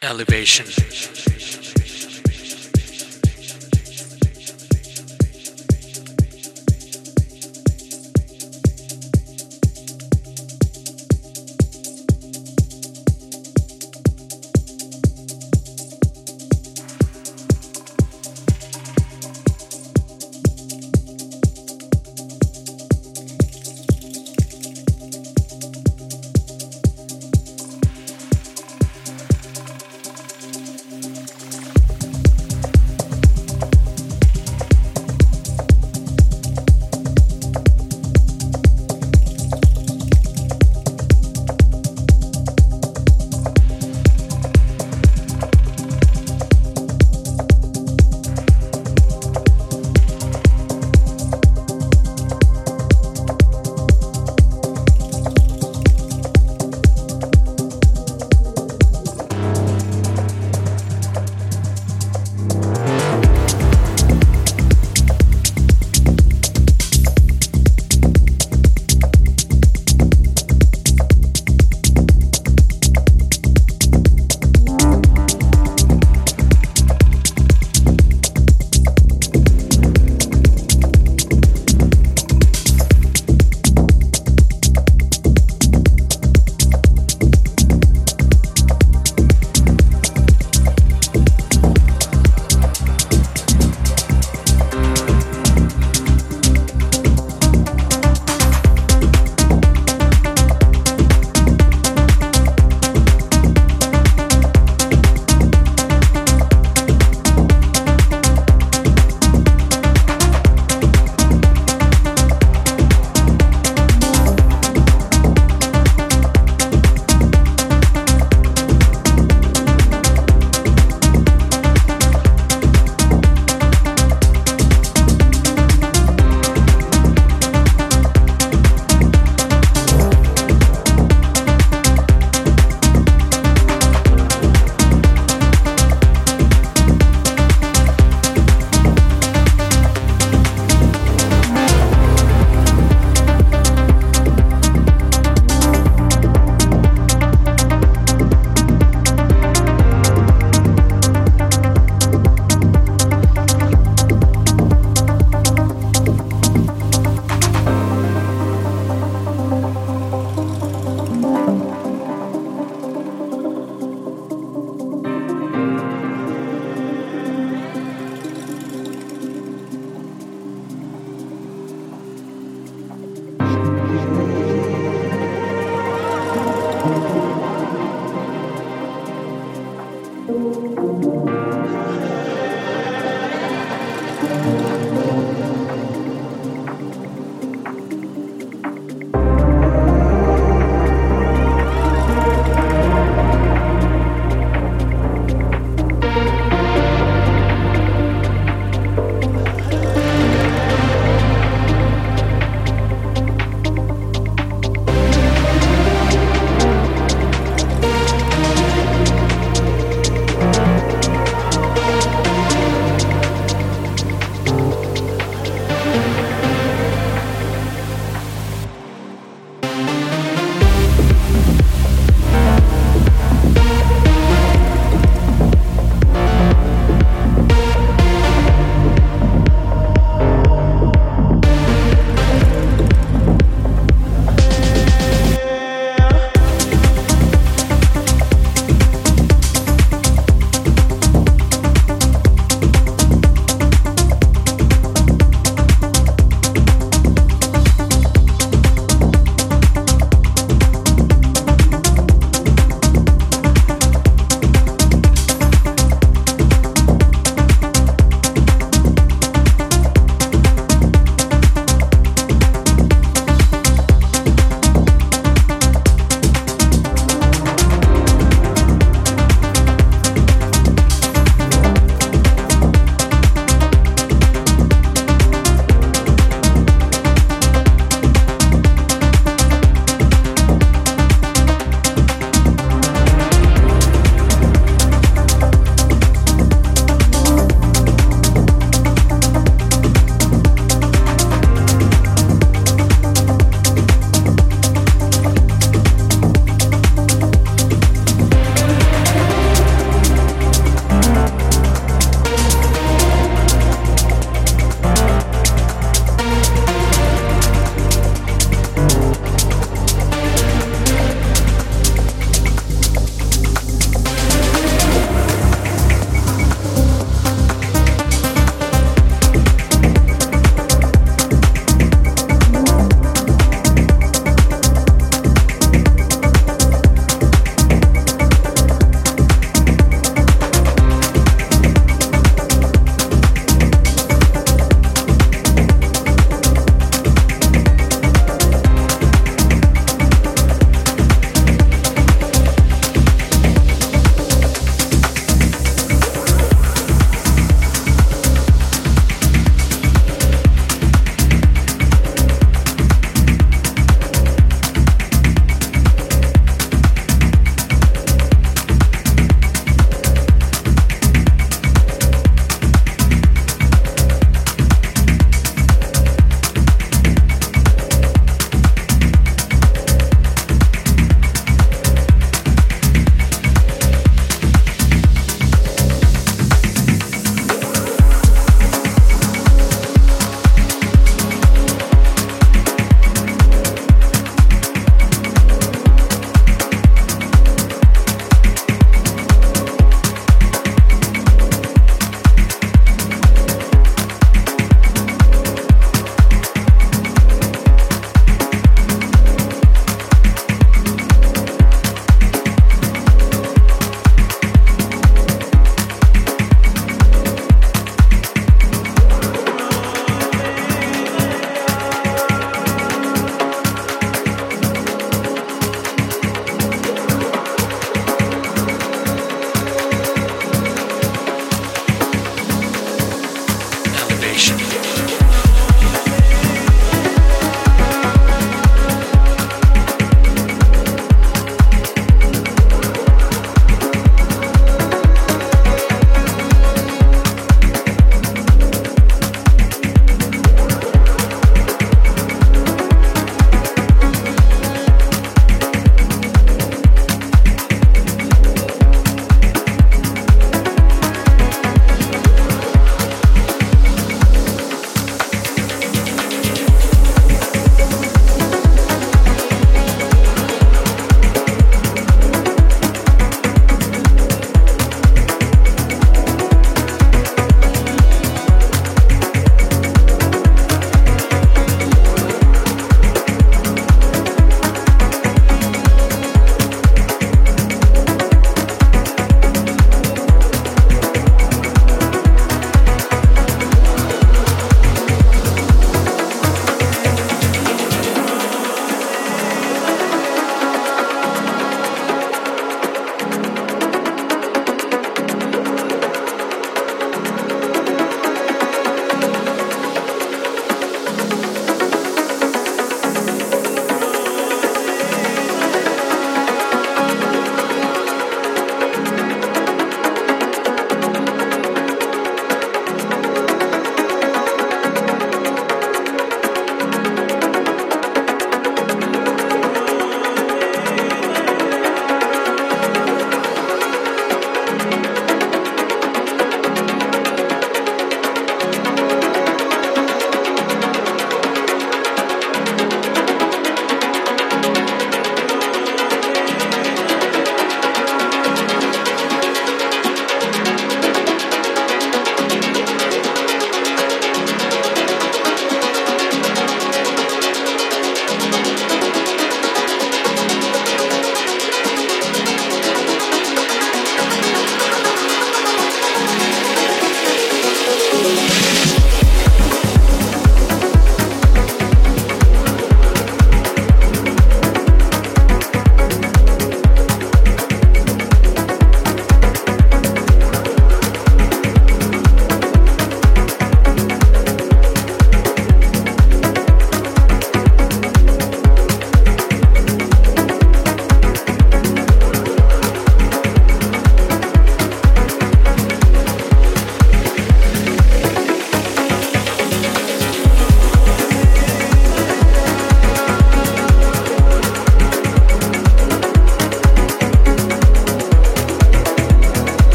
Elevation.